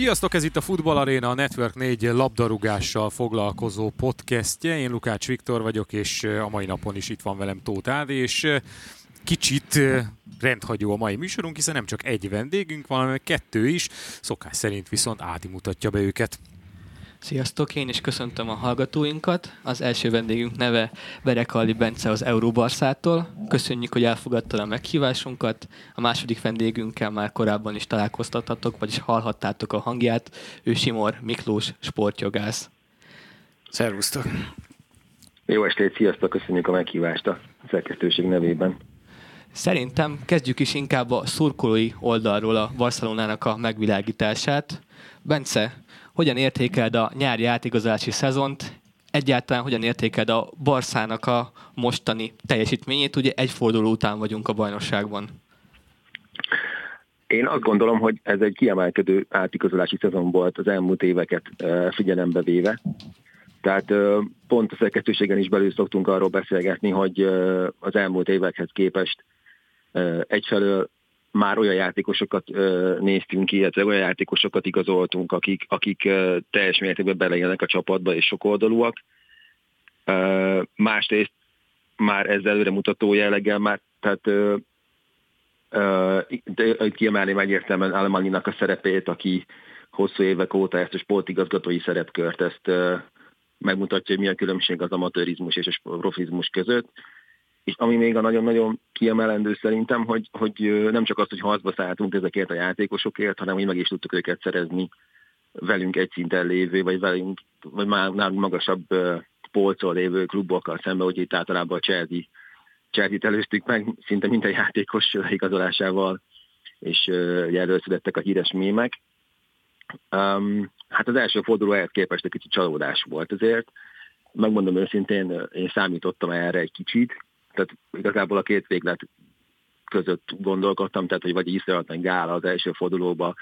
Sziasztok, ez itt a Futball Arena, a Network 4 labdarúgással foglalkozó podcastje. Én Lukács Viktor vagyok, és a mai napon is itt van velem Tóth Ádi, és kicsit rendhagyó a mai műsorunk, hiszen nem csak egy vendégünk van, hanem kettő is, szokás szerint viszont Ádi be őket. Sziasztok, én is köszöntöm a hallgatóinkat. Az első vendégünk neve Verekalli Bence az Euróbarszától. Köszönjük, hogy elfogadta a meghívásunkat. A második vendégünkkel már korábban is találkoztattatok, vagyis hallhattátok a hangját. Ő Simor Miklós, sportjogász. Szervusztok! Jó estét, sziasztok, köszönjük a meghívást a szerkesztőség nevében. Szerintem kezdjük is inkább a szurkolói oldalról a Barcelonának a megvilágítását. Bence, hogyan értékeld a nyári átigazolási szezont, egyáltalán hogyan értékeld a Barszának a mostani teljesítményét, ugye egy forduló után vagyunk a bajnokságban. Én azt gondolom, hogy ez egy kiemelkedő átigazolási szezon volt az elmúlt éveket figyelembe véve. Tehát pont a szerkesztőségen is belül szoktunk arról beszélgetni, hogy az elmúlt évekhez képest egyfelől már olyan játékosokat ö, néztünk ki, illetve olyan játékosokat igazoltunk, akik, akik ö, teljes mértékben belejönnek a csapatba és sokoldalúak. Ö, másrészt már ezzel előre mutató jelleggel már, tehát ö, ö, kiemelném egyértelműen Alemaninak a szerepét, aki hosszú évek óta ezt a sportigazgatói szerepkört, ezt ö, megmutatja, hogy mi a különbség az amatőrizmus és a profizmus között és ami még a nagyon-nagyon kiemelendő szerintem, hogy, hogy nem csak az, hogy harcba szálltunk ezekért a játékosokért, hanem hogy meg is tudtuk őket szerezni velünk egy szinten lévő, vagy velünk, vagy már nálunk magasabb polcol lévő klubokkal szemben, hogy itt általában a Chelsea, Chelsea-t előztük meg, szinte minden játékos igazolásával, és előszülettek a híres mémek. Um, hát az első forduló ehhez képest egy kicsit csalódás volt azért. Megmondom őszintén, én számítottam erre egy kicsit, tehát igazából a két véglet között gondolkodtam, tehát hogy vagy Iszrael, meg Gála az első fordulóba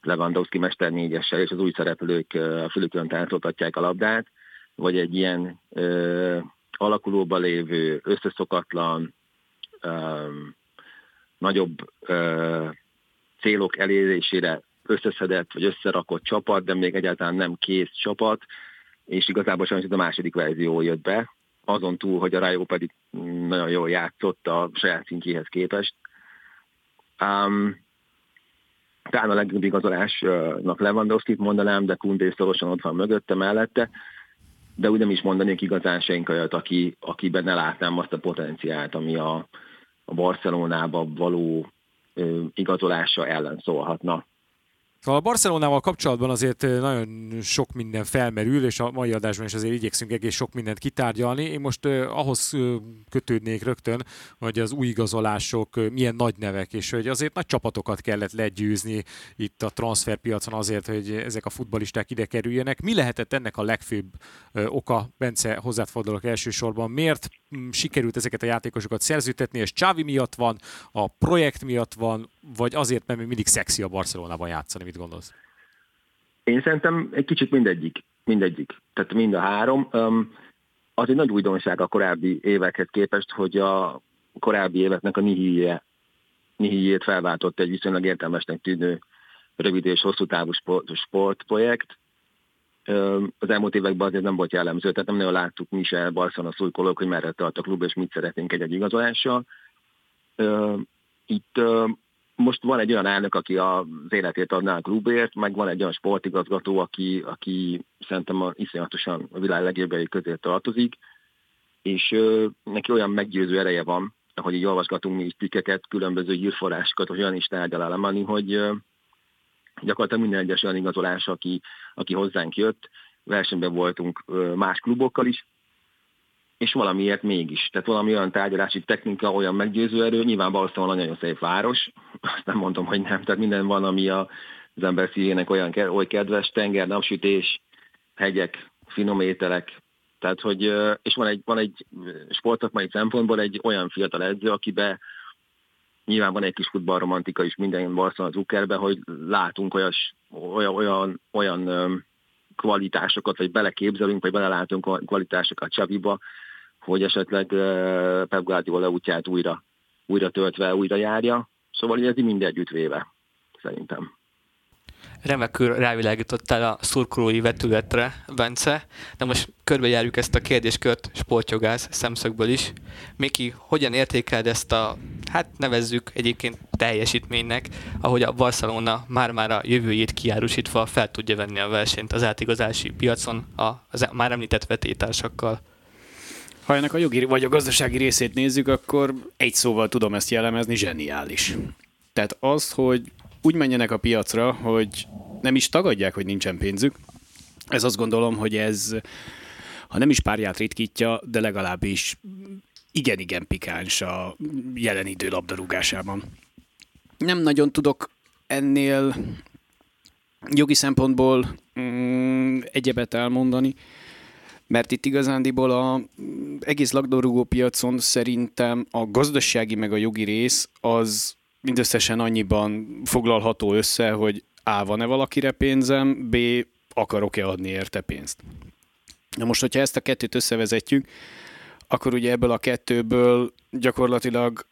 Lewandowski mester négyessel, és az új szereplők a fülükön táncoltatják a labdát, vagy egy ilyen ö, alakulóba lévő, összeszokatlan, ö, nagyobb ö, célok elérésére összeszedett, vagy összerakott csapat, de még egyáltalán nem kész csapat, és igazából sajnos a második verzió jött be, azon túl, hogy a Rájó pedig nagyon jól játszott a saját szintjéhez képest. Um, talán a legjobb igazolásnak Lewandowski-t mondanám, de Kundé szorosan ott van mögötte, mellette, de úgy nem is mondanék igazán senki olyat, aki, akiben ne látnám azt a potenciált, ami a, a Barcelonába való ö, igazolása ellen szólhatna. A Barcelonával kapcsolatban azért nagyon sok minden felmerül, és a mai adásban is azért igyekszünk egész sok mindent kitárgyalni. Én most ahhoz kötődnék rögtön, hogy az új igazolások milyen nagy nevek, és hogy azért nagy csapatokat kellett legyőzni itt a transferpiacon azért, hogy ezek a futbalisták ide kerüljenek. Mi lehetett ennek a legfőbb oka? Bence, hozzád fordulok elsősorban. Miért sikerült ezeket a játékosokat szerződtetni? És Csávi miatt van, a projekt miatt van, vagy azért, mert még mindig szexi a Barcelonában játszani, mit gondolsz? Én szerintem egy kicsit mindegyik. Mindegyik. Tehát mind a három. Az egy nagy újdonság a korábbi évekhez képest, hogy a korábbi éveknek a nihilje, nihijét felváltott egy viszonylag értelmesnek tűnő rövid és hosszú távú sport, sportprojekt. Az elmúlt években azért nem volt jellemző, tehát nem nagyon láttuk mi se Barcelona szurkolók, hogy merre tart a klub, és mit szeretnénk egy-egy igazolással. Itt most van egy olyan elnök, aki az életét adná a klubért, meg van egy olyan sportigazgató, aki, aki szerintem iszonyatosan a világ legjobbjai közé tartozik, és neki olyan meggyőző ereje van, ahogy így olvasgatunk mi is tikkeket, különböző hírforrásokat, hogy olyan is tárgyal hogy gyakorlatilag minden egyes olyan igazolás, aki, aki hozzánk jött, versenyben voltunk más klubokkal is, és valamiért mégis. Tehát valami olyan tárgyalási technika, olyan meggyőző erő, nyilván Barcelona nagyon szép város, azt nem mondom, hogy nem, tehát minden van, ami a, az ember szívének olyan, oly kedves, tenger, napsütés, hegyek, finom ételek, tehát, hogy, és van egy, van egy sportokmai szempontból egy olyan fiatal edző, akibe nyilván van egy kis futballromantika is minden Barcelona Zuckerbe, hogy látunk olyas, olyan, olyan, olyan kvalitásokat, vagy beleképzelünk, vagy belelátunk kvalitásokat Csaviba, hogy esetleg Pep Guardiola útját újra, újra töltve, újra járja. Szóval ez mind együtt véve, szerintem. remekül rávilágítottál a szurkolói vetületre, Bence, de most körbejárjuk ezt a kérdéskört sportjogász szemszögből is. Miki, hogyan értékeled ezt a, hát nevezzük egyébként teljesítménynek, ahogy a Barcelona már-már a jövőjét kiárusítva fel tudja venni a versenyt az átigazási piacon a, az már említett vetétársakkal? Ha ennek a jogi vagy a gazdasági részét nézzük, akkor egy szóval tudom ezt jellemezni, zseniális. Tehát az, hogy úgy menjenek a piacra, hogy nem is tagadják, hogy nincsen pénzük, ez azt gondolom, hogy ez, ha nem is párját ritkítja, de legalábbis igen-igen pikáns a jelen idő labdarúgásában. Nem nagyon tudok ennél jogi szempontból mm, egyebet elmondani, mert itt igazándiból a egész labdarúgó piacon szerintem a gazdasági meg a jogi rész az mindösszesen annyiban foglalható össze, hogy A. van-e valakire pénzem, B. akarok-e adni érte pénzt. Na most, hogyha ezt a kettőt összevezetjük, akkor ugye ebből a kettőből gyakorlatilag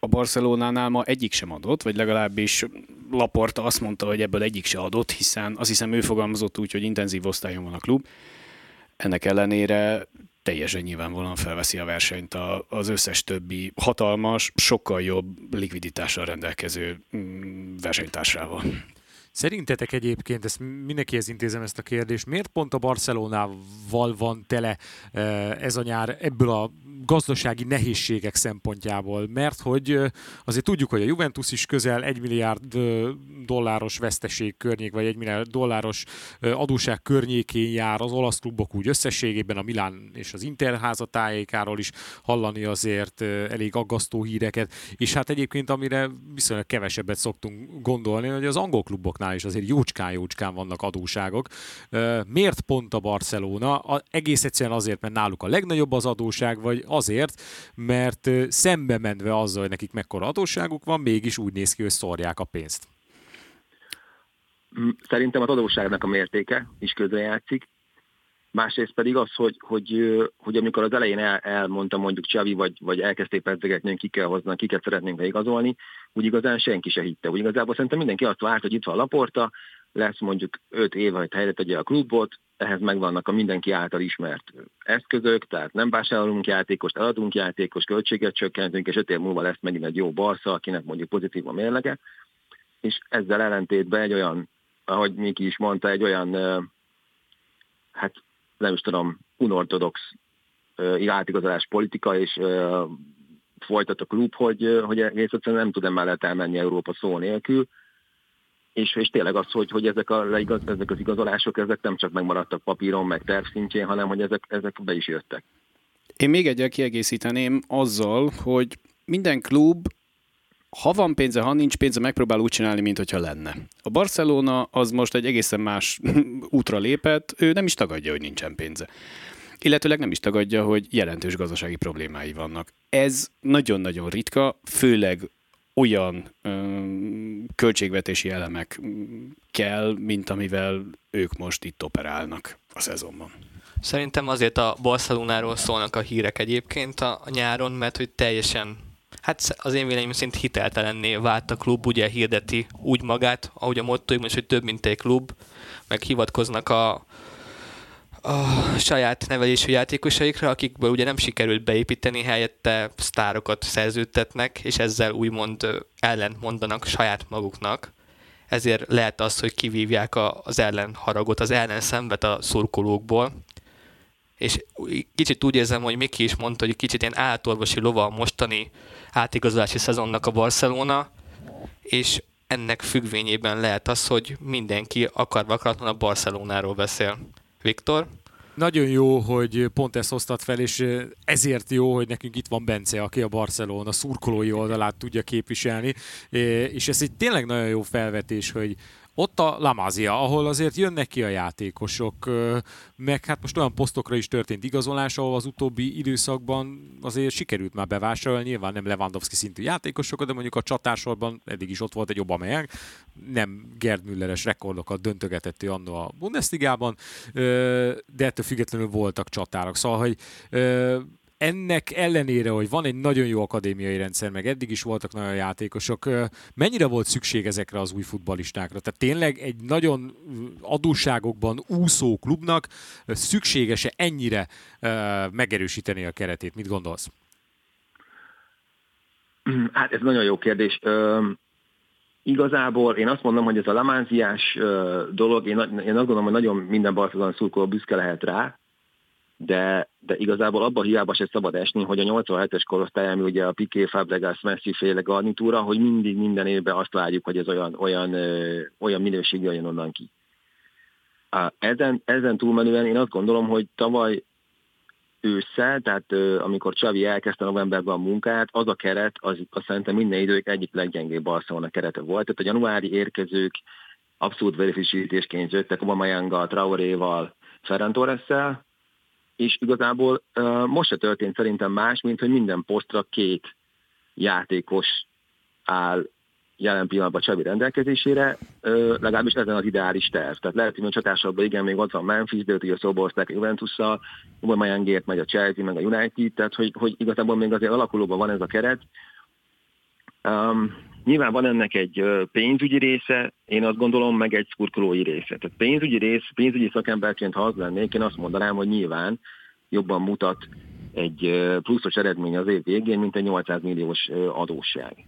a Barcelonánál ma egyik sem adott, vagy legalábbis Laporta azt mondta, hogy ebből egyik se adott, hiszen azt hiszem ő fogalmazott úgy, hogy intenzív osztályon van a klub. Ennek ellenére teljesen nyilvánvalóan felveszi a versenyt az összes többi hatalmas, sokkal jobb likviditással rendelkező mm, versenytársával. Szerintetek egyébként, ezt mindenkihez intézem ezt a kérdést, miért pont a Barcelonával van tele eh, ez a nyár ebből a gazdasági nehézségek szempontjából, mert hogy azért tudjuk, hogy a Juventus is közel 1 milliárd dolláros veszteség környék, vagy 1 milliárd dolláros adóság környékén jár az olasz klubok úgy összességében, a Milán és az Inter házatájékáról is hallani azért elég aggasztó híreket, és hát egyébként amire viszonylag kevesebbet szoktunk gondolni, hogy az angol kluboknál is azért jócskán-jócskán vannak adóságok. Miért pont a Barcelona? Egész egyszerűen azért, mert náluk a legnagyobb az adóság, vagy azért, mert szembe menve azzal, hogy nekik mekkora adósságuk van, mégis úgy néz ki, hogy szórják a pénzt. Mm, szerintem az adósságnak a mértéke is közrejátszik. Másrészt pedig az, hogy, hogy, hogy amikor az elején el, elmondta mondjuk Csavi, vagy, vagy elkezdték pedzegetni, hogy ki kell hozni, kiket szeretnénk igazolni, úgy igazán senki se hitte. Úgy igazából szerintem mindenki azt várt, hogy itt van Laporta, lesz mondjuk 5 év, hogy helyre tegye a klubot, ehhez megvannak a mindenki által ismert eszközök, tehát nem vásárolunk játékost, eladunk játékos, költséget csökkentünk, és 5 év múlva lesz megint egy jó barsza, akinek mondjuk pozitív a mérlege, és ezzel ellentétben egy olyan, ahogy Miki is mondta, egy olyan, hát nem is tudom, unortodox átigazolás politika, és folytat a klub, hogy, hogy egész egyszerűen nem tud emellett elmenni Európa szó nélkül, és, és tényleg az, hogy, hogy ezek, a, leigaz, ezek az igazolások, ezek nem csak megmaradtak papíron, meg terv szintjén, hanem hogy ezek, ezek be is jöttek. Én még egyet kiegészíteném azzal, hogy minden klub ha van pénze, ha nincs pénze, megpróbál úgy csinálni, mint hogyha lenne. A Barcelona az most egy egészen más útra lépett, ő nem is tagadja, hogy nincsen pénze. Illetőleg nem is tagadja, hogy jelentős gazdasági problémái vannak. Ez nagyon-nagyon ritka, főleg olyan ö, költségvetési elemek kell, mint amivel ők most itt operálnak a szezonban. Szerintem azért a Barcelonáról szólnak a hírek egyébként a nyáron, mert hogy teljesen Hát az én véleményem szerint hiteltelenné vált a klub, ugye hirdeti úgy magát, ahogy a motto, most, hogy több mint egy klub, meg hivatkoznak a, a saját nevelésű játékosaikra, akikből ugye nem sikerült beépíteni, helyette sztárokat szerződtetnek, és ezzel úgymond ellent mondanak saját maguknak. Ezért lehet az, hogy kivívják az ellenharagot, az ellenszenvet a szurkolókból. És kicsit úgy érzem, hogy Miki is mondta, hogy kicsit ilyen átorvosi lova a mostani átigazolási szezonnak a Barcelona, és ennek függvényében lehet az, hogy mindenki akarva akaratlan a Barcelonáról beszél. Viktor? Nagyon jó, hogy pont ezt hoztad fel, és ezért jó, hogy nekünk itt van Bence, aki a Barcelona szurkolói oldalát tudja képviselni, és ez egy tényleg nagyon jó felvetés, hogy ott a Lamazia, ahol azért jönnek ki a játékosok, meg hát most olyan posztokra is történt igazolás, ahol az utóbbi időszakban azért sikerült már bevásárolni, nyilván nem Lewandowski szintű játékosokat, de mondjuk a csatársorban eddig is ott volt egy Aubameyang, nem Gerd Mülleres rekordokat döntögetett annó a Bundesligában, de ettől függetlenül voltak csatárok. Szóval, hogy ennek ellenére, hogy van egy nagyon jó akadémiai rendszer, meg eddig is voltak nagyon játékosok, mennyire volt szükség ezekre az új futballistákra? Tehát tényleg egy nagyon adósságokban úszó klubnak szükséges-e ennyire megerősíteni a keretét? Mit gondolsz? Hát ez nagyon jó kérdés. Igazából én azt mondom, hogy ez a lamánziás dolog, én, én azt gondolom, hogy nagyon minden Barcelona szurkoló büszke lehet rá, de, de igazából abban hiába se szabad esni, hogy a 87-es korosztály, ami ugye a Piqué, Fabregas, Messi féle garnitúra, hogy mindig minden évben azt várjuk, hogy ez olyan, olyan, olyan minőség jön onnan ki. Ezen, ezen túlmenően én azt gondolom, hogy tavaly ősszel, tehát amikor Csavi elkezdte novemberben a munkát, az a keret, az, az szerintem minden idők egyik leggyengébb Barcelona kerete volt. Tehát a januári érkezők abszolút verifisítésként jöttek Aubameyanggal, Traoréval, Ferran Torres-szel, és igazából most se történt szerintem más, mint hogy minden posztra két játékos áll jelen pillanatban Csavi rendelkezésére, legalábbis ezen az ideális terv. Tehát lehet, hogy a csatásokban igen, még ott van Memphis, de ugye szóborozták a Juventus-szal, Mayangért megy a Chelsea, meg a United, tehát hogy, hogy igazából még azért alakulóban van ez a keret. Um, Nyilván van ennek egy pénzügyi része, én azt gondolom, meg egy szurkolói része. Tehát pénzügyi rész, pénzügyi szakemberként, ha az lennék, én azt mondanám, hogy nyilván jobban mutat egy pluszos eredmény az év végén, mint egy 800 milliós adósság.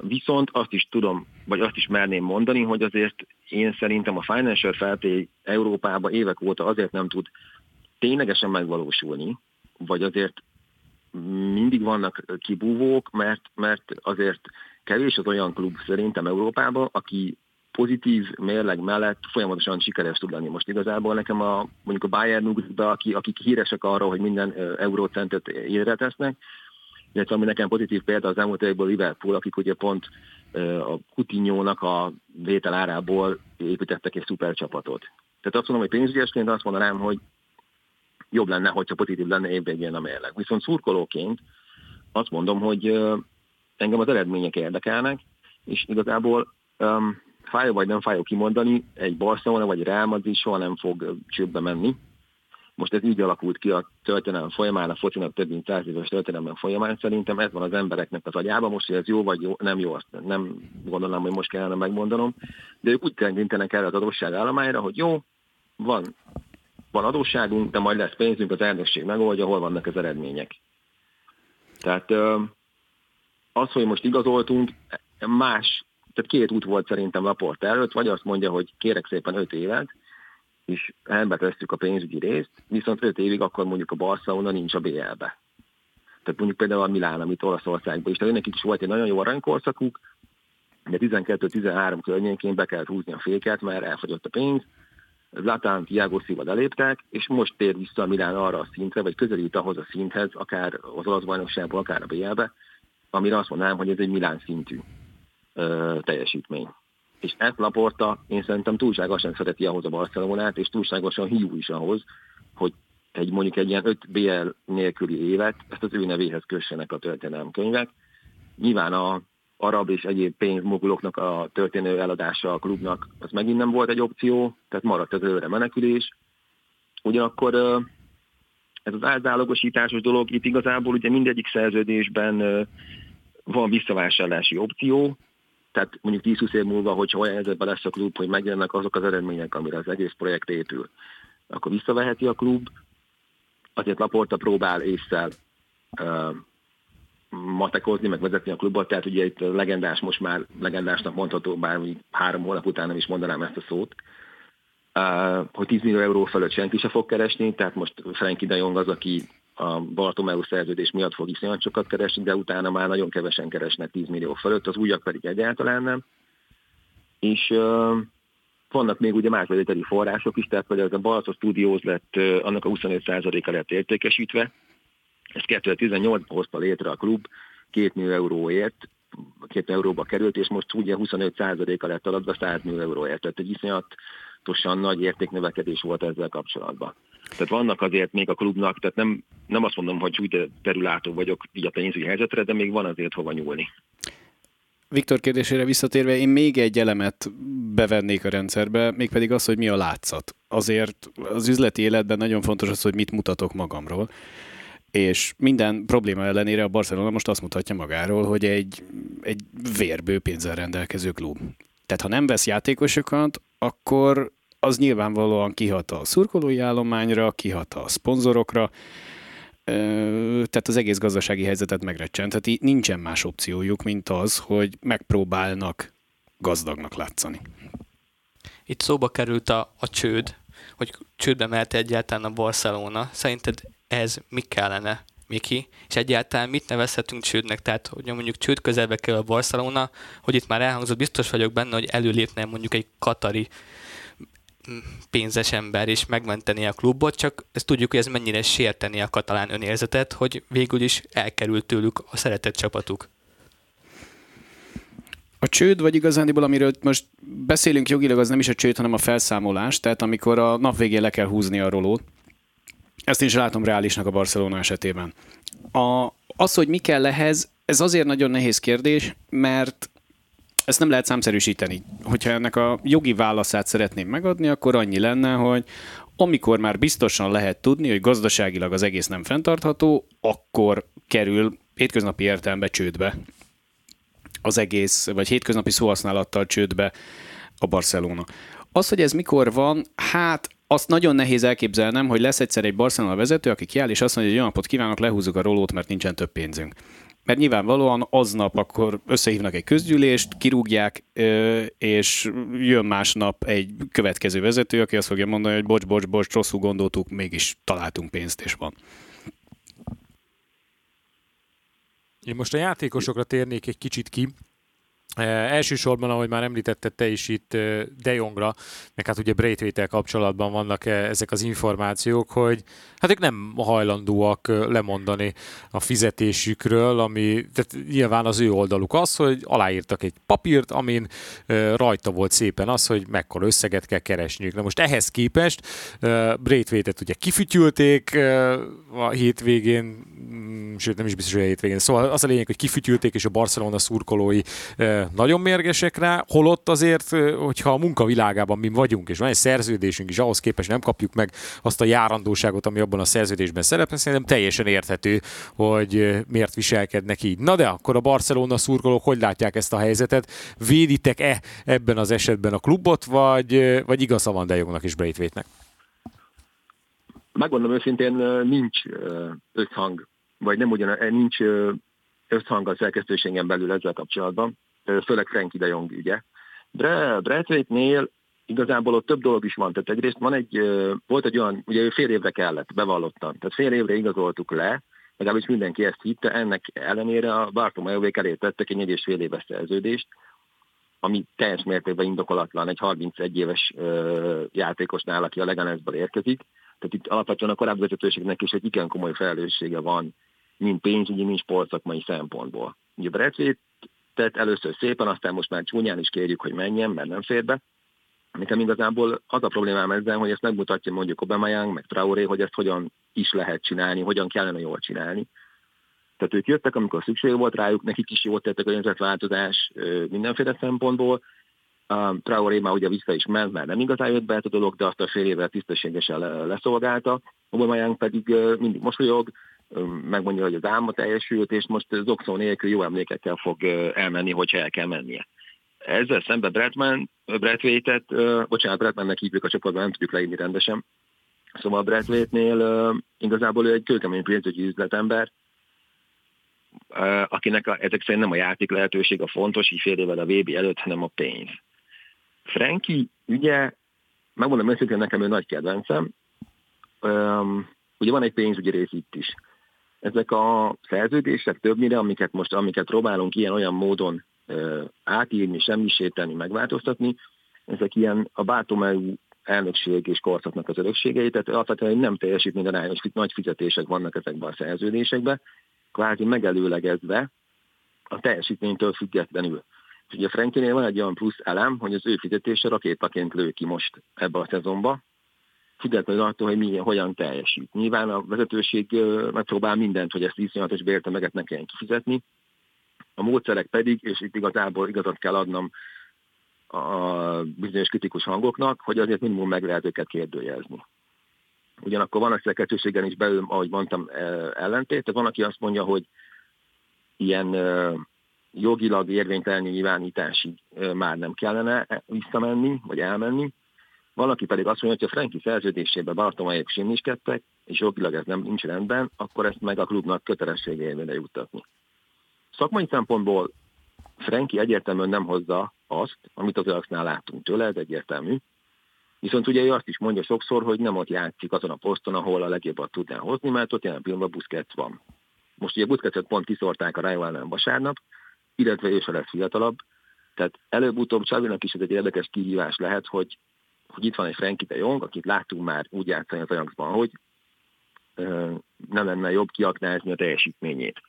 Viszont azt is tudom, vagy azt is merném mondani, hogy azért én szerintem a Financial Play Európában évek óta azért nem tud ténylegesen megvalósulni, vagy azért mindig vannak kibúvók, mert, mert azért kevés az olyan klub szerintem Európában, aki pozitív mérleg mellett folyamatosan sikeres tud lenni. Most igazából nekem a, mondjuk a Bayern be, aki, akik híresek arról, hogy minden eurócentet érre tesznek, illetve ami nekem pozitív példa az elmúlt évekből Liverpool, akik ugye pont a Coutinho-nak a vétel árából építettek egy szuper csapatot. Tehát azt mondom, hogy pénzügyesként azt mondanám, hogy jobb lenne, hogyha pozitív lenne évvégén a mérleg. Viszont szurkolóként azt mondom, hogy engem az eredmények érdekelnek, és igazából um, fájó vagy nem fájó kimondani, egy Barcelona vagy Real Madrid soha nem fog csőbbe menni. Most ez így alakult ki a történelem folyamán, a focinak több mint száz éves történelem folyamán. Szerintem ez van az embereknek az agyában. Most, hogy ez jó vagy jó, nem jó, azt nem gondolom, hogy most kellene megmondanom. De ők úgy tekintenek el az adósság állomára, hogy jó, van van adósságunk, de majd lesz pénzünk, az elnökség megoldja, hol vannak az eredmények. Tehát az, hogy most igazoltunk, más, tehát két út volt szerintem laport előtt, vagy azt mondja, hogy kérek szépen öt évet, és elbe tesszük a pénzügyi részt, viszont öt évig akkor mondjuk a Barcelona nincs a BL-be. Tehát mondjuk például a Milán, amit Olaszországban is, tehát nekik is volt egy nagyon jó aranykorszakuk, de 12-13 környékén be kellett húzni a féket, mert elfogyott a pénz, Zlatán, Tiago Silva eléptek, és most tér vissza a Milán arra a szintre, vagy közelít ahhoz a szinthez, akár az olasz bajnokságból, akár a BL-be, amire azt mondanám, hogy ez egy Milán szintű ö, teljesítmény. És ezt Laporta én szerintem túlságosan szereti ahhoz a Barcelonát, és túlságosan hiú is ahhoz, hogy egy mondjuk egy ilyen 5 BL nélküli évet, ezt az ő nevéhez kössenek a történelemkönyvek. Nyilván a arab és egyéb pénzmoguloknak a történő eladása a klubnak, az megint nem volt egy opció, tehát maradt az előre menekülés. Ugyanakkor ez az átzálogosításos dolog, itt igazából ugye mindegyik szerződésben van visszavásárlási opció, tehát mondjuk 10-20 év múlva, hogyha olyan helyzetben lesz a klub, hogy megjelennek azok az eredmények, amire az egész projekt épül, akkor visszaveheti a klub, azért Laporta próbál észszel matekozni, meg vezetni a klubot, tehát ugye itt legendás, most már legendásnak mondható, bár három hónap után nem is mondanám ezt a szót, hogy 10 millió euró fölött senki se fog keresni, tehát most Frankie de Jong az, aki a Bartomeu szerződés miatt fog iszonyat sokat keresni, de utána már nagyon kevesen keresnek 10 millió fölött, az újak pedig egyáltalán nem. És uh, vannak még ugye más vezeteli források is, tehát például ez a Balco Studios lett, annak a 25%-a lett értékesítve, ezt 2018-ban hozta létre a klub, 2 millió euróért, 2 euróba került, és most ugye 25%-a lett aladva 100 millió euróért. Tehát egy iszonyatosan nagy értéknövekedés volt ezzel kapcsolatban. Tehát vannak azért még a klubnak, tehát nem, nem azt mondom, hogy úgy terülátó vagyok így a pénzügyi helyzetre, de még van azért hova nyúlni. Viktor kérdésére visszatérve, én még egy elemet bevennék a rendszerbe, mégpedig az, hogy mi a látszat. Azért az üzleti életben nagyon fontos az, hogy mit mutatok magamról és minden probléma ellenére a Barcelona most azt mutatja magáról, hogy egy, egy vérbő pénzzel rendelkező klub. Tehát ha nem vesz játékosokat, akkor az nyilvánvalóan kihat a szurkolói állományra, kihat a szponzorokra, tehát az egész gazdasági helyzetet megrecsent. Tehát nincsen más opciójuk, mint az, hogy megpróbálnak gazdagnak látszani. Itt szóba került a, a csőd, hogy csődbe mehet egyáltalán a Barcelona. Szerinted ez mi kellene, Miki? És egyáltalán mit nevezhetünk csődnek? Tehát, hogy mondjuk csőd közelbe kell a Barcelona, hogy itt már elhangzott, biztos vagyok benne, hogy előlépne mondjuk egy katari pénzes ember és megmenteni a klubot, csak ezt tudjuk, hogy ez mennyire sérteni a katalán önérzetet, hogy végül is elkerült tőlük a szeretett csapatuk. A csőd, vagy igazándiból, amiről most beszélünk jogilag, az nem is a csőd, hanem a felszámolás, tehát amikor a nap végén le kell húzni a rolót. Ezt is látom reálisnak a Barcelona esetében. A, az, hogy mi kell ehhez, ez azért nagyon nehéz kérdés, mert ezt nem lehet számszerűsíteni. Hogyha ennek a jogi válaszát szeretném megadni, akkor annyi lenne, hogy amikor már biztosan lehet tudni, hogy gazdaságilag az egész nem fenntartható, akkor kerül hétköznapi értelembe csődbe az egész, vagy hétköznapi szóhasználattal csődbe a Barcelona. Az, hogy ez mikor van, hát azt nagyon nehéz elképzelnem, hogy lesz egyszer egy Barcelona vezető, aki kiáll, és azt mondja, hogy jó napot kívánok, lehúzzuk a rolót, mert nincsen több pénzünk. Mert nyilvánvalóan aznap akkor összehívnak egy közgyűlést, kirúgják, és jön másnap egy következő vezető, aki azt fogja mondani, hogy bocs, bocs, bocs, rosszul gondoltuk, mégis találtunk pénzt, és van. Én most a játékosokra térnék egy kicsit ki. Elsősorban, ahogy már említetted te is itt De Jongra, meg hát ugye braithwaite kapcsolatban vannak ezek az információk, hogy hát ők nem hajlandóak lemondani a fizetésükről, ami tehát nyilván az ő oldaluk az, hogy aláírtak egy papírt, amin rajta volt szépen az, hogy mekkora összeget kell keresniük. Na most ehhez képest Braithwaite-et ugye kifütyülték a hétvégén, mm, sőt nem is biztos, hogy a hétvégén. Szóval az a lényeg, hogy kifütyülték, és a Barcelona szurkolói nagyon mérgesek rá, holott azért, hogyha a munkavilágában mi vagyunk, és van egy szerződésünk is, ahhoz képest nem kapjuk meg azt a járandóságot, ami abban a szerződésben szerepel, szerintem teljesen érthető, hogy miért viselkednek így. Na de akkor a Barcelona szurkolók hogy látják ezt a helyzetet? Véditek-e ebben az esetben a klubot, vagy, vagy igaza van De Jongnak és Braithwaite-nek? Megmondom őszintén, nincs összhang, vagy nem ugyan, nincs összhang a szerkesztőségen belül ezzel kapcsolatban főleg Frankie de ügye. De Braithwaite-nél igazából ott több dolog is van. Tehát egyrészt van egy, volt egy olyan, ugye ő fél évre kellett, bevallottan. Tehát fél évre igazoltuk le, legalábbis mindenki ezt hitte, ennek ellenére a Bartomejóvék elé tettek egy és fél éves szerződést, ami teljes mértékben indokolatlan egy 31 éves játékosnál, aki a Leganezből érkezik. Tehát itt alapvetően a korábbi vezetőségnek is egy igen komoly felelőssége van, mind pénzügyi, mind sportszakmai szempontból. Ugye Braithwaite tett először szépen, aztán most már csúnyán is kérjük, hogy menjen, mert nem fér be. Nekem igazából az a problémám ezzel, hogy ezt megmutatja mondjuk Young, meg Traoré, hogy ezt hogyan is lehet csinálni, hogyan kellene jól csinálni. Tehát ők jöttek, amikor szükség volt rájuk, nekik is jót tettek a környezetváltozás mindenféle szempontból. A Traoré már ugye vissza is ment, mert nem igazán jött be a dolog, de azt a fél évvel tisztességesen leszolgálta. Aubameyang pedig mindig mosolyog, megmondja, hogy az álma teljesült, és most zokszó nélkül jó emlékekkel fog elmenni, hogyha el kell mennie. Ezzel szemben Bradman, Bradwaite-et, bocsánat, Bradmannek hívjuk a csoportban, nem tudjuk leírni rendesen. Szóval Bradwaite-nél igazából ő egy kőkemény pénzügyi üzletember, akinek a, ezek szerint nem a játék lehetőség a fontos, így fél évvel a VB előtt, hanem a pénz. Franki ügye, megmondom őszintén, nekem ő nagy kedvencem. Um, ugye van egy pénzügyi rész itt is ezek a szerződések többnyire, amiket most, amiket próbálunk ilyen-olyan módon ö, átírni, semmisíteni, megváltoztatni, ezek ilyen a Bátomeu elnökség és korszaknak az örökségei, tehát alapvetően nem teljesít minden arányos nagy fizetések vannak ezekben a szerződésekben, kvázi megelőlegezve a teljesítménytől függetlenül. És ugye Frankinél van egy olyan plusz elem, hogy az ő fizetése rakétaként lő ki most ebbe a szezonba, függetlenül attól, hogy milyen, hogyan teljesít. Nyilván a vezetőség megpróbál mindent, hogy ezt iszonyatos bértemeget ne kelljen kifizetni. A módszerek pedig, és itt igazából igazat kell adnom a bizonyos kritikus hangoknak, hogy azért minimum meg lehet őket kérdőjelezni. Ugyanakkor van a szerkesztőségen is belül, ahogy mondtam, ellentét. Tehát van, aki azt mondja, hogy ilyen jogilag érvénytelen nyilvánításig már nem kellene visszamenni, vagy elmenni. Valaki pedig azt mondja, hogy ha Franki szerződésében Bartomaiék simmiskedtek, és jogilag ez nem nincs rendben, akkor ezt meg a klubnak kötelességére juttatni. Szakmai szempontból Franki egyértelműen nem hozza azt, amit az Ajaxnál láttunk tőle, ez egyértelmű. Viszont ugye ő azt is mondja sokszor, hogy nem ott játszik azon a poszton, ahol a legjobbat tudná hozni, mert ott jelen pillanatban Busquets van. Most ugye Busquetset pont kiszorták a Rayo ellen vasárnap, illetve ő se lesz fiatalabb. Tehát előbb-utóbb Csavinak is ez egy érdekes kihívás lehet, hogy, hogy itt van egy Frankie de Jong, akit láttunk már úgy játszani az Ajaxban, hogy nem lenne jobb kiaknázni a teljesítményét.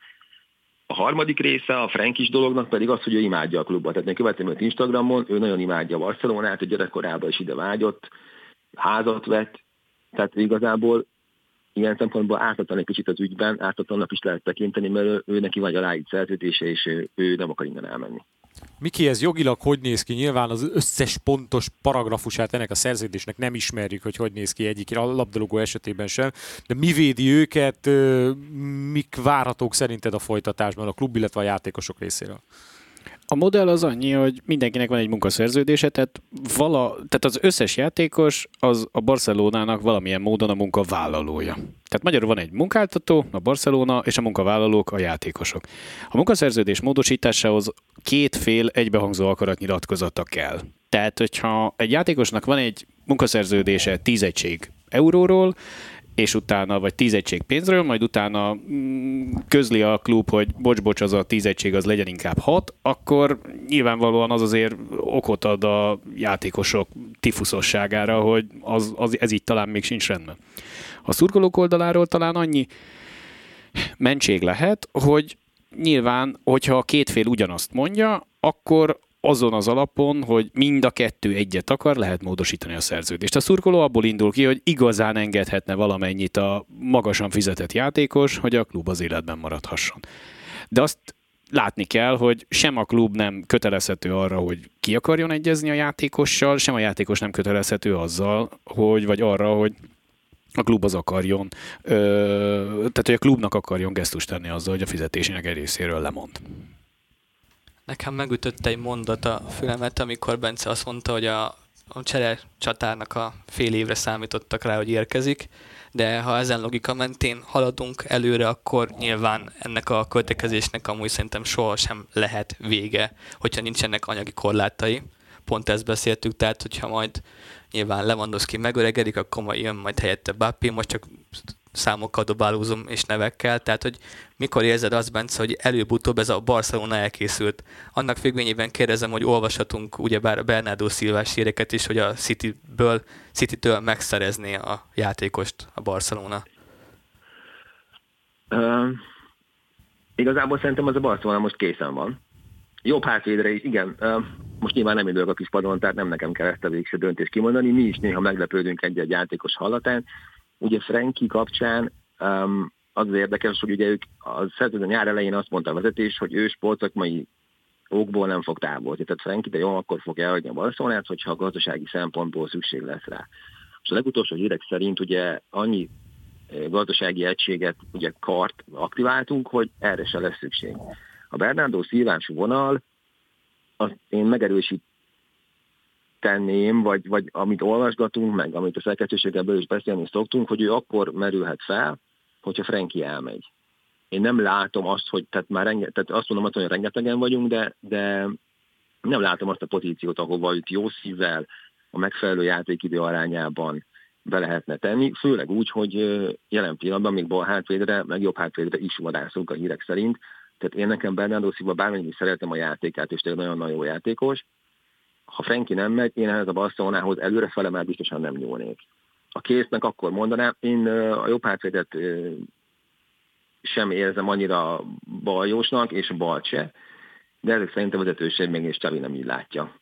A harmadik része a Frankis dolognak pedig az, hogy ő imádja a klubot. Tehát én követem őt Instagramon, ő nagyon imádja Barcelonát, a gyerekkorában is ide vágyott, házat vett, tehát igazából ilyen szempontból ártatlan egy kicsit az ügyben, ártatlannak is lehet tekinteni, mert ő, ő neki vagy aláírt szerződése, és ő, ő nem akar innen elmenni. Miki, ez jogilag hogy néz ki? Nyilván az összes pontos paragrafusát ennek a szerződésnek nem ismerjük, hogy hogy néz ki egyik labdarúgó esetében sem, de mi védi őket, mik várhatók szerinted a folytatásban a klub, illetve a játékosok részéről? A modell az annyi, hogy mindenkinek van egy munkaszerződése, tehát, vala, tehát az összes játékos az a Barcelonának valamilyen módon a munkavállalója. Tehát magyarul van egy munkáltató, a Barcelona, és a munkavállalók, a játékosok. A munkaszerződés módosításához két fél egybehangzó akaratnyilatkozata kell. Tehát, hogyha egy játékosnak van egy munkaszerződése 10 egység euróról, és utána, vagy tíz egység pénzről, majd utána mm, közli a klub, hogy bocs-bocs, az a tíz egység az legyen inkább hat, akkor nyilvánvalóan az azért okot ad a játékosok tifuszosságára, hogy az, az, ez így talán még sincs rendben. A szurkolók oldaláról talán annyi mentség lehet, hogy nyilván, hogyha a két fél ugyanazt mondja, akkor azon az alapon, hogy mind a kettő egyet akar, lehet módosítani a szerződést. A szurkoló abból indul ki, hogy igazán engedhetne valamennyit a magasan fizetett játékos, hogy a klub az életben maradhasson. De azt látni kell, hogy sem a klub nem kötelezhető arra, hogy ki akarjon egyezni a játékossal, sem a játékos nem kötelezhető azzal, hogy, vagy arra, hogy a klub az akarjon, ö, tehát hogy a klubnak akarjon gesztust tenni azzal, hogy a fizetésének egy részéről lemond. Nekem megütött egy mondat a fülemet, amikor Bence azt mondta, hogy a, a csere csatárnak a fél évre számítottak rá, hogy érkezik, de ha ezen logika mentén haladunk előre, akkor nyilván ennek a költekezésnek amúgy szerintem sohasem lehet vége, hogyha nincsenek anyagi korlátai. Pont ezt beszéltük, tehát hogyha majd nyilván Lewandowski megöregedik, akkor majd jön majd helyette Bappi, most csak számokkal dobálózom és nevekkel, tehát hogy mikor érzed azt, Bence, hogy előbb-utóbb ez a Barcelona elkészült. Annak függvényében kérdezem, hogy olvashatunk ugyebár Bernardo Szilvás híreket is, hogy a City-ből, City-től megszerezné a játékost a Barcelona. Uh, igazából szerintem az a Barcelona most készen van. Jobb hátvédre is, igen. Uh, most nyilván nem ülök a kis padon, tehát nem nekem kell ezt a végső döntést kimondani. Mi is néha meglepődünk egy-egy játékos hallatán. Ugye Frenki kapcsán um, az, az érdekes, hogy ugye ők a szerződő nyár elején azt mondta a vezetés, hogy ő sportszakmai okból nem fog távolni. Tehát Frenki de jó, akkor fog elhagyni a Barcelonát, hogyha a gazdasági szempontból szükség lesz rá. És a legutolsó hírek szerint ugye annyi e, gazdasági egységet, ugye kart aktiváltunk, hogy erre se lesz szükség. A Bernardo szívás vonal, azt én megerősít, tenném, vagy, vagy amit olvasgatunk, meg amit a szerkesztőségebből is beszélni szoktunk, hogy ő akkor merülhet fel, hogyha Frenki elmegy. Én nem látom azt, hogy, tehát már renge, tehát azt mondom, hogy rengetegen vagyunk, de, de nem látom azt a pozíciót, ahova itt jó szívvel, a megfelelő játékidő arányában be lehetne tenni, főleg úgy, hogy jelen pillanatban még bal hátvédre, meg jobb hátvédre is vadászunk a hírek szerint. Tehát én nekem Bernardo Silva bármennyire szeretem a játékát, és tényleg nagyon-nagyon jó játékos, ha Frenki nem megy, én ehhez a Barcelonához előrefele már biztosan nem nyúlnék. A késznek akkor mondanám, én a jobb hátvédet sem érzem annyira baljósnak, és bal se, de ezek szerint a vezetőség még és Csavi nem így látja.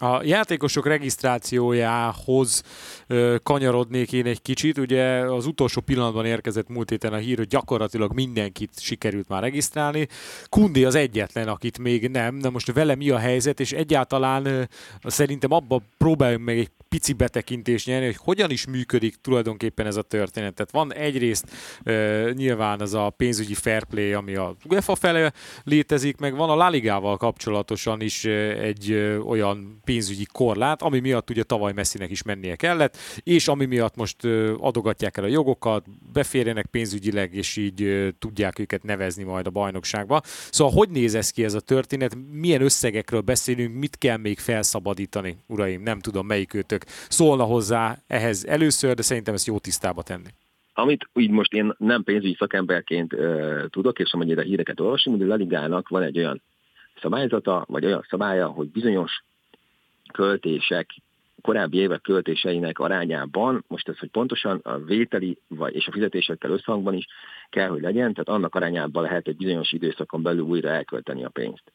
A játékosok regisztrációjához ö, kanyarodnék én egy kicsit. Ugye az utolsó pillanatban érkezett múlt héten a hír, hogy gyakorlatilag mindenkit sikerült már regisztrálni. Kundi az egyetlen, akit még nem. Na most vele mi a helyzet, és egyáltalán szerintem abba próbáljunk meg egy pici betekintést nyerni, hogy hogyan is működik tulajdonképpen ez a történet. Tehát van egyrészt nyilván az a pénzügyi fair play, ami a UEFA fele létezik, meg van a La Ligával kapcsolatosan is egy olyan pénzügyi korlát, ami miatt ugye tavaly messzinek is mennie kellett, és ami miatt most adogatják el a jogokat, beférjenek pénzügyileg, és így tudják őket nevezni majd a bajnokságba. Szóval hogy néz ez ki ez a történet? Milyen összegekről beszélünk, mit kell még felszabadítani, uraim? Nem tudom, melyik őtök szólna hozzá ehhez először, de szerintem ezt jó tisztába tenni. Amit úgy most én nem pénzügyi szakemberként uh, tudok, és amennyire híreket olvasom, hogy a Ligának van egy olyan szabályzata, vagy olyan szabálya, hogy bizonyos költések, korábbi évek költéseinek arányában, most ez, hogy pontosan a vételi vagy, és a fizetésekkel összhangban is kell, hogy legyen, tehát annak arányában lehet egy bizonyos időszakon belül újra elkölteni a pénzt.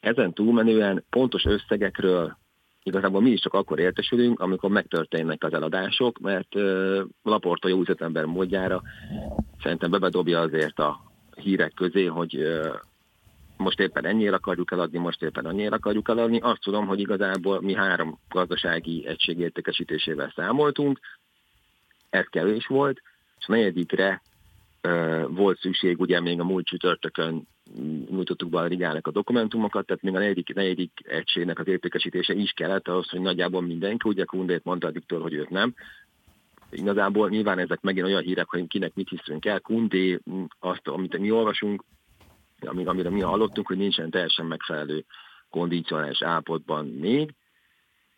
Ezen túlmenően pontos összegekről igazából mi is csak akkor értesülünk, amikor megtörténnek az eladások, mert uh, Laporta jó üzletember módjára szerintem bebedobja azért a hírek közé, hogy most éppen ennyire akarjuk eladni, most éppen annyira akarjuk eladni. Azt tudom, hogy igazából mi három gazdasági egység értékesítésével számoltunk, ez kevés volt, és negyedikre uh, volt szükség, ugye még a múlt csütörtökön nyújtottuk be a Rigának a dokumentumokat, tehát még a negyedik, negyedik egységnek az értékesítése is kellett ahhoz, hogy nagyjából mindenki, ugye Kundét mondta a Viktor, hogy őt nem. Igazából nyilván ezek megint olyan hírek, hogy kinek mit hiszünk el. Kundé, azt, amit mi olvasunk, amíg, amire mi hallottunk, hogy nincsen teljesen megfelelő kondicionális állapotban még.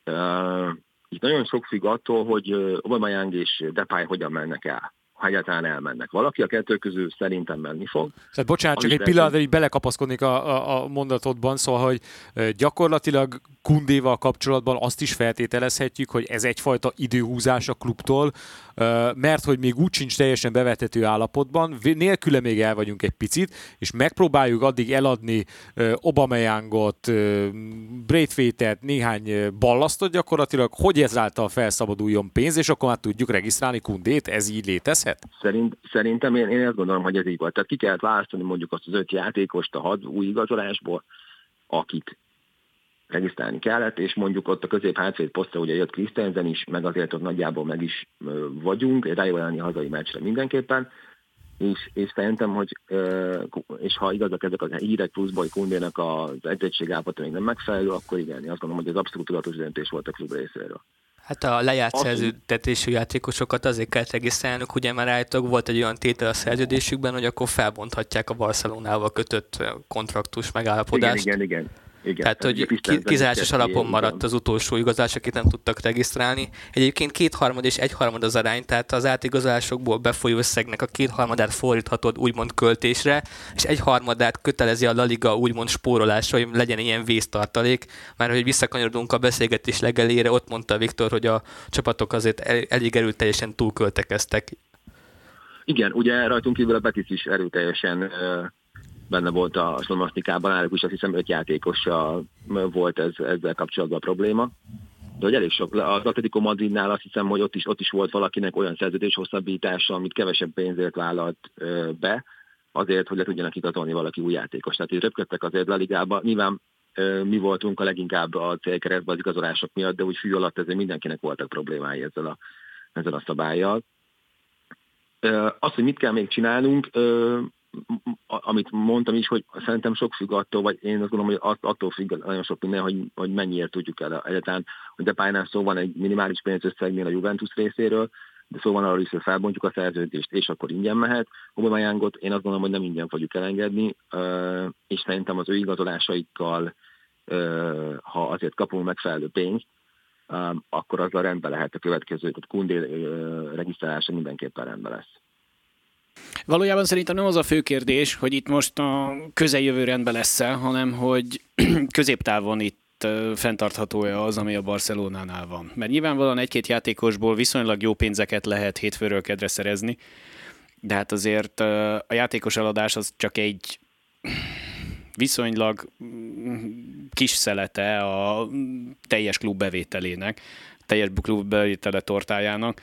Uh, itt nagyon sok függ attól, hogy Aubameyang és Depay hogyan mennek el ha egyáltalán elmennek. Valaki a kettő közül szerintem menni fog. Tehát bocsánat, csak egy pillanat, hogy belekapaszkodnék a, a, a mondatodban, szóval, hogy gyakorlatilag Kundéval kapcsolatban azt is feltételezhetjük, hogy ez egyfajta időhúzás a klubtól, mert hogy még úgy sincs teljesen bevetető állapotban, nélküle még el vagyunk egy picit, és megpróbáljuk addig eladni Obameyangot, Braithwaite-et, néhány ballasztot gyakorlatilag, hogy ezáltal felszabaduljon pénz, és akkor már tudjuk regisztrálni Kundét, ez így létezhet? Szerint, szerintem én, én azt gondolom, hogy ez így volt. Tehát ki kellett választani mondjuk azt az öt játékost a hat új igazolásból, akit regisztrálni kellett, és mondjuk ott a közép hátvéd posztra ugye jött Christensen is, meg azért ott nagyjából meg is vagyunk, rájövölni a hazai meccsre mindenképpen, és, és szerintem, hogy és ha igazak ezek a hírek pluszból, hogy Kundének az edzettség állapota még nem megfelelő, akkor igen, azt gondolom, hogy ez abszolút tudatos döntés volt a klub részéről. Hát a lejárt szerződtetésű játékosokat azért kell regisztrálnunk, ugye már állítólag volt egy olyan tétel a szerződésükben, hogy akkor felbonthatják a Barcelonával kötött kontraktus megállapodást. Igen, igen, igen. Igen, Tehát, hogy kizárásos alapon maradt az utolsó igazolás, akit nem tudtak regisztrálni. Egyébként kétharmad és egyharmad az arány, tehát az átigazolásokból befolyó összegnek a kétharmadát fordíthatod úgymond költésre, és egyharmadát kötelezi a La Liga úgymond spórolásra, hogy legyen ilyen vésztartalék. Már hogy visszakanyarodunk a beszélgetés legelére, ott mondta Viktor, hogy a csapatok azért elég erőteljesen túlköltekeztek. Igen, ugye rajtunk kívül a Betis is erőteljesen benne volt a szlomastikában, náluk is azt hiszem öt játékossal volt ez, ezzel kapcsolatban a probléma. De hogy elég sok, az Atletico Madridnál azt hiszem, hogy ott is, ott is volt valakinek olyan szerződés hosszabbítása, amit kevesebb pénzért vállalt be, azért, hogy le tudjanak igazolni valaki új játékos. Tehát így röpködtek azért a ligába. Nyilván mi voltunk a leginkább a célkeresztben az igazolások miatt, de úgy fű alatt ezért mindenkinek voltak problémái ezzel a, ezzel a szabályjal. Azt, hogy mit kell még csinálnunk, amit mondtam is, hogy szerintem sok függ attól, vagy én azt gondolom, hogy attól függ nagyon sok minden, hogy, hogy mennyiért tudjuk el egyáltalán, hogy de pályánál szó van egy minimális pénzösszegnél a Juventus részéről, de szó van arról is, hogy felbontjuk a szerződést, és akkor ingyen mehet. Aubameyangot én azt gondolom, hogy nem ingyen fogjuk elengedni, és szerintem az ő igazolásaikkal, ha azért kapunk megfelelő pénzt, akkor az a rendben lehet a következő, tehát Kundé regisztrálása mindenképpen rendben lesz. Valójában szerintem nem az a fő kérdés, hogy itt most a közeljövő rendben lesz-e, hanem hogy középtávon itt fenntartható-e az, ami a Barcelonánál van. Mert nyilvánvalóan egy-két játékosból viszonylag jó pénzeket lehet hétfőről kedre szerezni, de hát azért a játékos eladás az csak egy viszonylag kis szelete a teljes klub bevételének, teljes klub bevétele tortájának.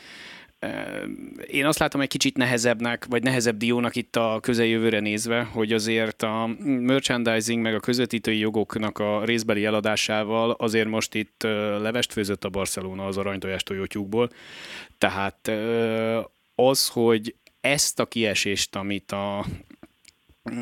Én azt látom egy kicsit nehezebbnek, vagy nehezebb diónak itt a közeljövőre nézve, hogy azért a merchandising meg a közvetítői jogoknak a részbeli eladásával azért most itt levest főzött a Barcelona az aranytojás tojótyúkból. Tehát az, hogy ezt a kiesést, amit a,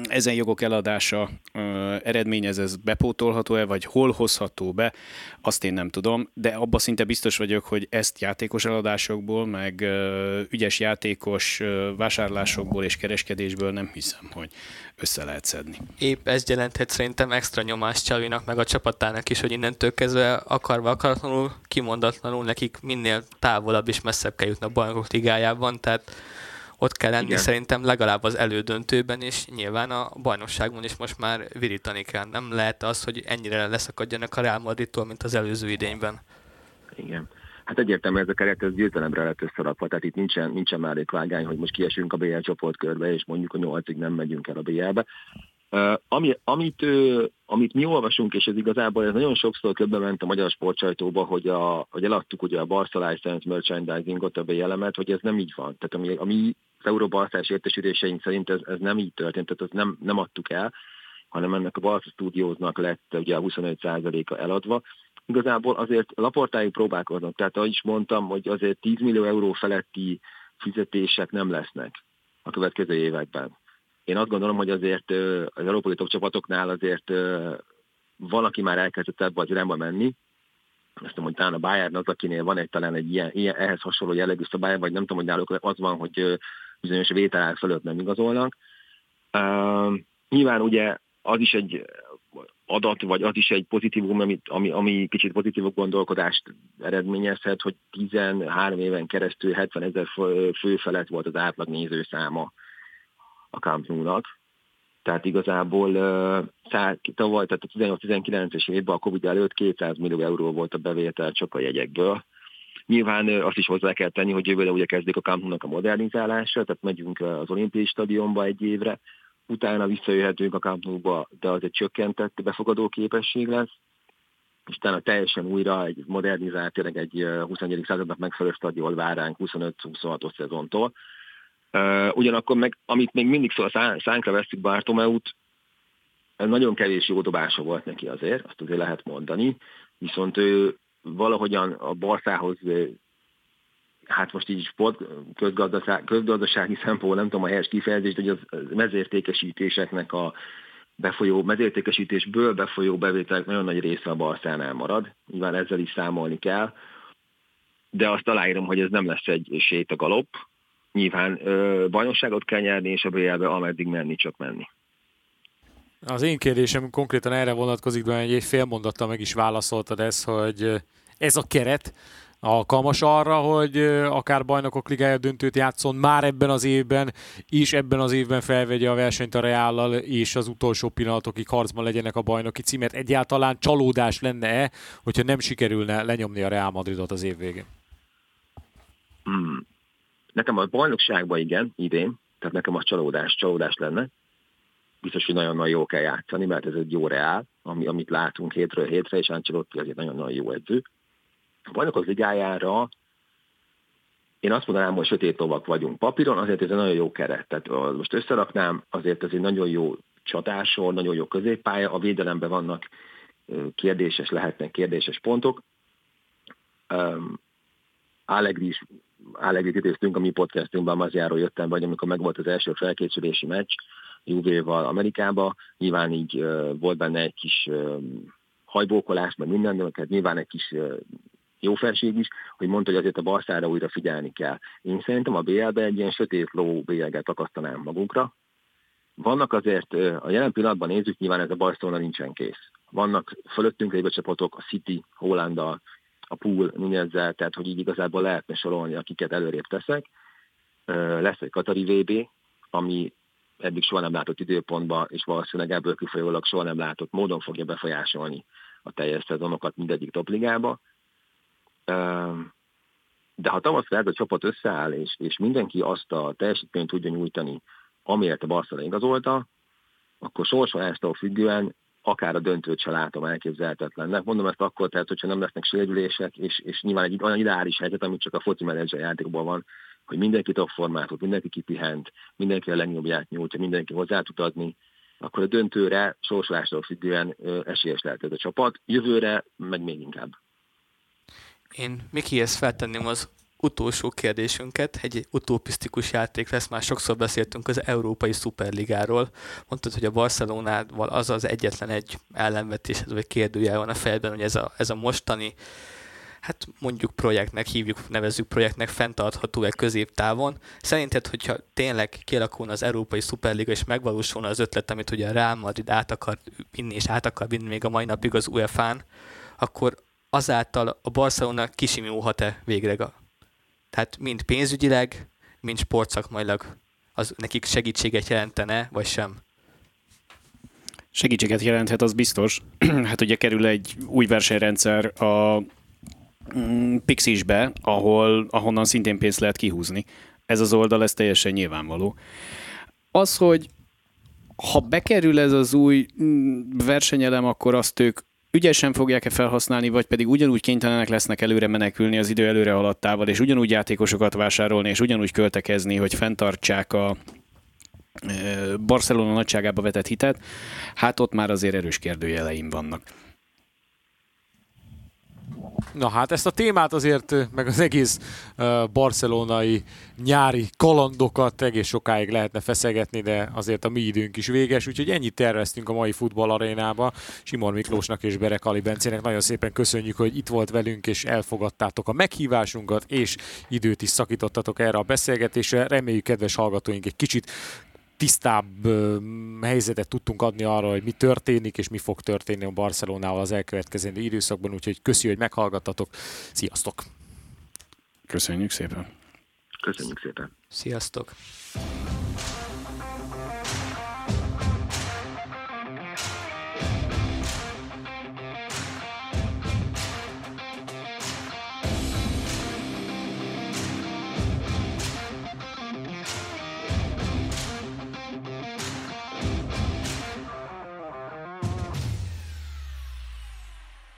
ezen jogok eladása ö, eredményez, ez bepótolható-e, vagy hol hozható be, azt én nem tudom, de abban szinte biztos vagyok, hogy ezt játékos eladásokból, meg ö, ügyes játékos ö, vásárlásokból és kereskedésből nem hiszem, hogy össze lehet szedni. Épp ez jelenthet szerintem extra nyomást Csavinak, meg a csapatának is, hogy innentől kezdve akarva akaratlanul, kimondatlanul nekik minél távolabb és messzebb kell jutni a bajnokok ligájában, tehát ott kell lenni Igen. szerintem legalább az elődöntőben, és nyilván a bajnokságban is most már virítani kell. Nem lehet az, hogy ennyire leszakadjanak a Real Madridtól, mint az előző idényben. Igen. Hát egyértelműen ez a keret ez győzelemre lett összerakva, tehát itt nincsen, nincsen mellékvágány, hogy most kiesünk a BL csoportkörbe, és mondjuk a nyolcig nem megyünk el a BL-be. Ami, amit, amit mi olvasunk, és ez igazából ez nagyon sokszor köbbe ment a magyar sportsajtóba, hogy, a, hogy eladtuk ugye a Barca License Merchandisingot, a BL-emet, hogy ez nem így van. Tehát ami, ami az Euróbarszás értesüléseink szerint ez, ez nem így történt, tehát ezt nem, nem adtuk el, hanem ennek a Barca Studiosnak lett ugye a 25%-a eladva. Igazából azért laportáig próbálkoznak, tehát ahogy is mondtam, hogy azért 10 millió euró feletti fizetések nem lesznek a következő években én azt gondolom, hogy azért az európai top csapatoknál azért valaki már elkezdett ebbe az irányba menni, azt mondom, hogy talán a Bayern az, akinél van egy talán egy ilyen, ilyen ehhez hasonló jellegű szabály, vagy nem tudom, hogy náluk az van, hogy bizonyos vételár fölött nem igazolnak. Uh, nyilván ugye az is egy adat, vagy az is egy pozitívum, ami, ami, ami kicsit pozitívok gondolkodást eredményezhet, hogy 13 éven keresztül 70 ezer fő felett volt az átlag nézőszáma a Camp Nou-nak. Tehát igazából tavaly, tehát a 18-19-es évben a Covid előtt 200 millió euró volt a bevétel csak a jegyekből. Nyilván azt is hozzá kell tenni, hogy jövőre ugye kezdik a Camp Nou-nak a modernizálása, tehát megyünk az olimpiai stadionba egy évre, utána visszajöhetünk a Camp Nou-ba, de az egy csökkentett befogadó képesség lesz, és utána teljesen újra egy modernizált, tényleg egy 21. századnak megfelelő stadion vár ránk 25-26-os szezontól. Ugyanakkor meg, amit még mindig szól a szánkra veszik Bartomeut, nagyon kevés jó dobása volt neki azért, azt azért lehet mondani, viszont ő valahogyan a Barszához hát most így sport közgazdaság, közgazdasági szempontból nem tudom a helyes kifejezést, hogy az mezértékesítéseknek a befolyó, mezértékesítésből befolyó bevételek nagyon nagy része a Barszánál marad. Nyilván ezzel is számolni kell, de azt aláírom, hogy ez nem lesz egy sét a galop, nyilván ö, bajnokságot kell nyerni, és a BL-be ameddig menni, csak menni. Az én kérdésem konkrétan erre vonatkozik, de egy fél mondattal meg is válaszoltad ezt, hogy ez a keret alkalmas arra, hogy akár bajnokok ligája döntőt játszon már ebben az évben, és ebben az évben felvegye a versenyt a Reállal, és az utolsó pillanatokig harcban legyenek a bajnoki címet. Egyáltalán csalódás lenne-e, hogyha nem sikerülne lenyomni a Real Madridot az év végén? Hmm. Nekem a bajnokságban igen, idén, tehát nekem az csalódás, csalódás lenne. Biztos, hogy nagyon-nagyon jó kell játszani, mert ez egy jó reál, ami, amit látunk hétről hétre, és Ancelotti azért nagyon-nagyon jó edző. A bajnokok ligájára én azt mondanám, hogy sötét lovak vagyunk papíron, azért ez egy nagyon jó keret. Tehát most összeraknám, azért ez egy nagyon jó csatásor, nagyon jó középpálya, a védelemben vannak kérdéses, lehetnek kérdéses pontok. Um, Allegri is Idéztünk a mi podcastunkban, az járó jöttem, vagy amikor megvolt az első felkészülési meccs Juvéval Amerikába, nyilván így volt benne egy kis hajbókolás, meg minden, de hát nyilván egy kis jó felség is, hogy mondta, hogy azért a Barszára újra figyelni kell. Én szerintem a BL-be egy ilyen sötét ló bélyeget takasztanám magunkra. Vannak azért, a jelen pillanatban nézzük, nyilván ez a Barcelona nincsen kész. Vannak fölöttünk lévő csapatok, a City, Hollanda, a pool Nunezzel, tehát hogy így igazából lehetne sorolni, akiket előrébb teszek. Lesz egy Katari VB, ami eddig soha nem látott időpontban, és valószínűleg ebből kifolyólag soha nem látott módon fogja befolyásolni a teljes szezonokat mindegyik topligába. De ha tavaszra ez a csapat összeáll, és, és mindenki azt a teljesítményt tudja nyújtani, amiért a Barcelona igazolta, akkor sorsolástól függően akár a döntőt se látom elképzelhetetlennek. Mondom ezt akkor, tehát hogyha nem lesznek sérülések, és, és nyilván egy olyan ideális helyzet, amit csak a foci menedzser játékban van, hogy mindenki top formátot, mindenki kipihent, mindenki a legjobbját nyújtja, mindenki hozzá tud adni, akkor a döntőre sorsolástól függően esélyes lehet ez a csapat. Jövőre meg még inkább. Én Mikihez feltenném az utolsó kérdésünket, egy utopisztikus játék lesz, már sokszor beszéltünk az Európai Szuperligáról. Mondtad, hogy a Barcelonával az az egyetlen egy ellenvetés, vagy kérdője van a fejben, hogy ez a, ez a mostani hát mondjuk projektnek hívjuk, nevezzük projektnek, fenntartható-e középtávon. Szerinted, hogyha tényleg kialakulna az Európai Szuperliga és megvalósulna az ötlet, amit ugye a Real Madrid át akar vinni és át akar vinni még a mai napig az UEFA-n, akkor azáltal a Barcelona kisimulhat-e végre? Tehát mind pénzügyileg, mind sportszakmailag az nekik segítséget jelentene, vagy sem? Segítséget jelenthet, az biztos. hát ugye kerül egy új versenyrendszer a Mm, Pixisbe, ahol, ahonnan szintén pénzt lehet kihúzni. Ez az oldal, ez teljesen nyilvánvaló. Az, hogy ha bekerül ez az új mm, versenyelem, akkor azt ők ügyesen fogják-e felhasználni, vagy pedig ugyanúgy kénytelenek lesznek előre menekülni az idő előre haladtával, és ugyanúgy játékosokat vásárolni, és ugyanúgy költekezni, hogy fenntartsák a Barcelona nagyságába vetett hitet, hát ott már azért erős kérdőjeleim vannak. Na hát ezt a témát azért, meg az egész barcelonai nyári kalandokat egész sokáig lehetne feszegetni, de azért a mi időnk is véges, úgyhogy ennyit terveztünk a mai futballarénába. Simon Miklósnak és Berek Ali Bencének nagyon szépen köszönjük, hogy itt volt velünk, és elfogadtátok a meghívásunkat, és időt is szakítottatok erre a beszélgetésre. Reméljük, kedves hallgatóink, egy kicsit tisztább helyzetet tudtunk adni arra, hogy mi történik, és mi fog történni a Barcelonával az elkövetkezendő időszakban, úgyhogy köszi, hogy meghallgattatok. Sziasztok! Köszönjük szépen! Köszönjük szépen! Sziasztok!